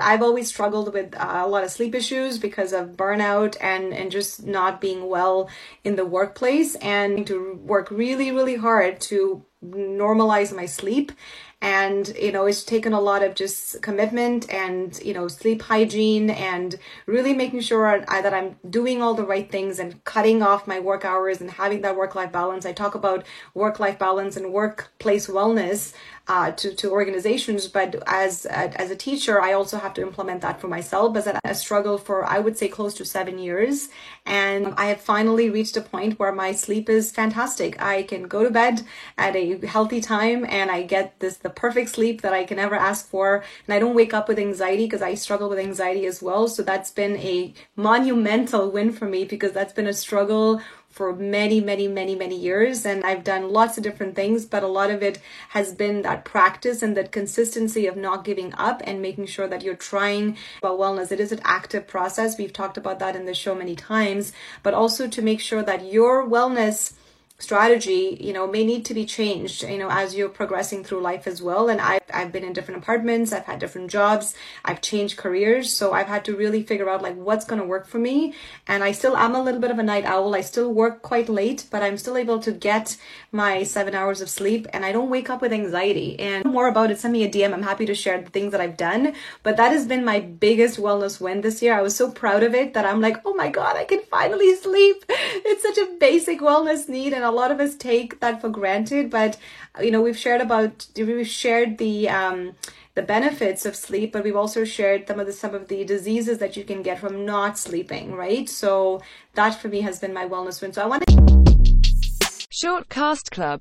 I've always struggled with uh, a lot of sleep issues because of burnout and, and just not being well in the workplace and to work really, really hard to normalize my sleep. And you know it's taken a lot of just commitment and you know sleep hygiene and really making sure I, that i'm doing all the right things and cutting off my work hours and having that work life balance. I talk about work life balance and workplace wellness uh, to, to organizations but as as a teacher i also have to implement that for myself. As a struggle for i would say close to seven years. And i have finally reached a point where my sleep is fantastic. I can go to bed at a healthy time and i get this the perfect sleep that i can ever ask for and i don't wake up with anxiety because i struggle with anxiety as well so that's been a monumental win for me because that's been a struggle for many, many, many, many years. And I've done lots of different things, but a lot of it has been that practice and that consistency of not giving up and making sure that you're trying about wellness. It is an active process. We've talked about that in the show many times, but also to make sure that your wellness strategy you know may need to be changed you know as you're progressing through life as well. And I've, I've been in different apartments i've had different jobs i've changed careers. So i've had to really figure out like what's going to work for me. And i still am a little bit of a night owl. I still work quite late but i'm still able to get my seven hours of sleep and i don't wake up with anxiety. And more about it send me a dm i'm happy to share the things that i've done. But that has been my biggest wellness win this year. I was so proud of it that i'm like oh my god i can finally sleep. It's such a basic wellness need and a lot of us take that for granted but you know we've shared about we've shared the um the benefits of sleep but we've also shared some of the some of the diseases that you can get from not sleeping right? So that for me has been my wellness. Win so i want to Shortcast Club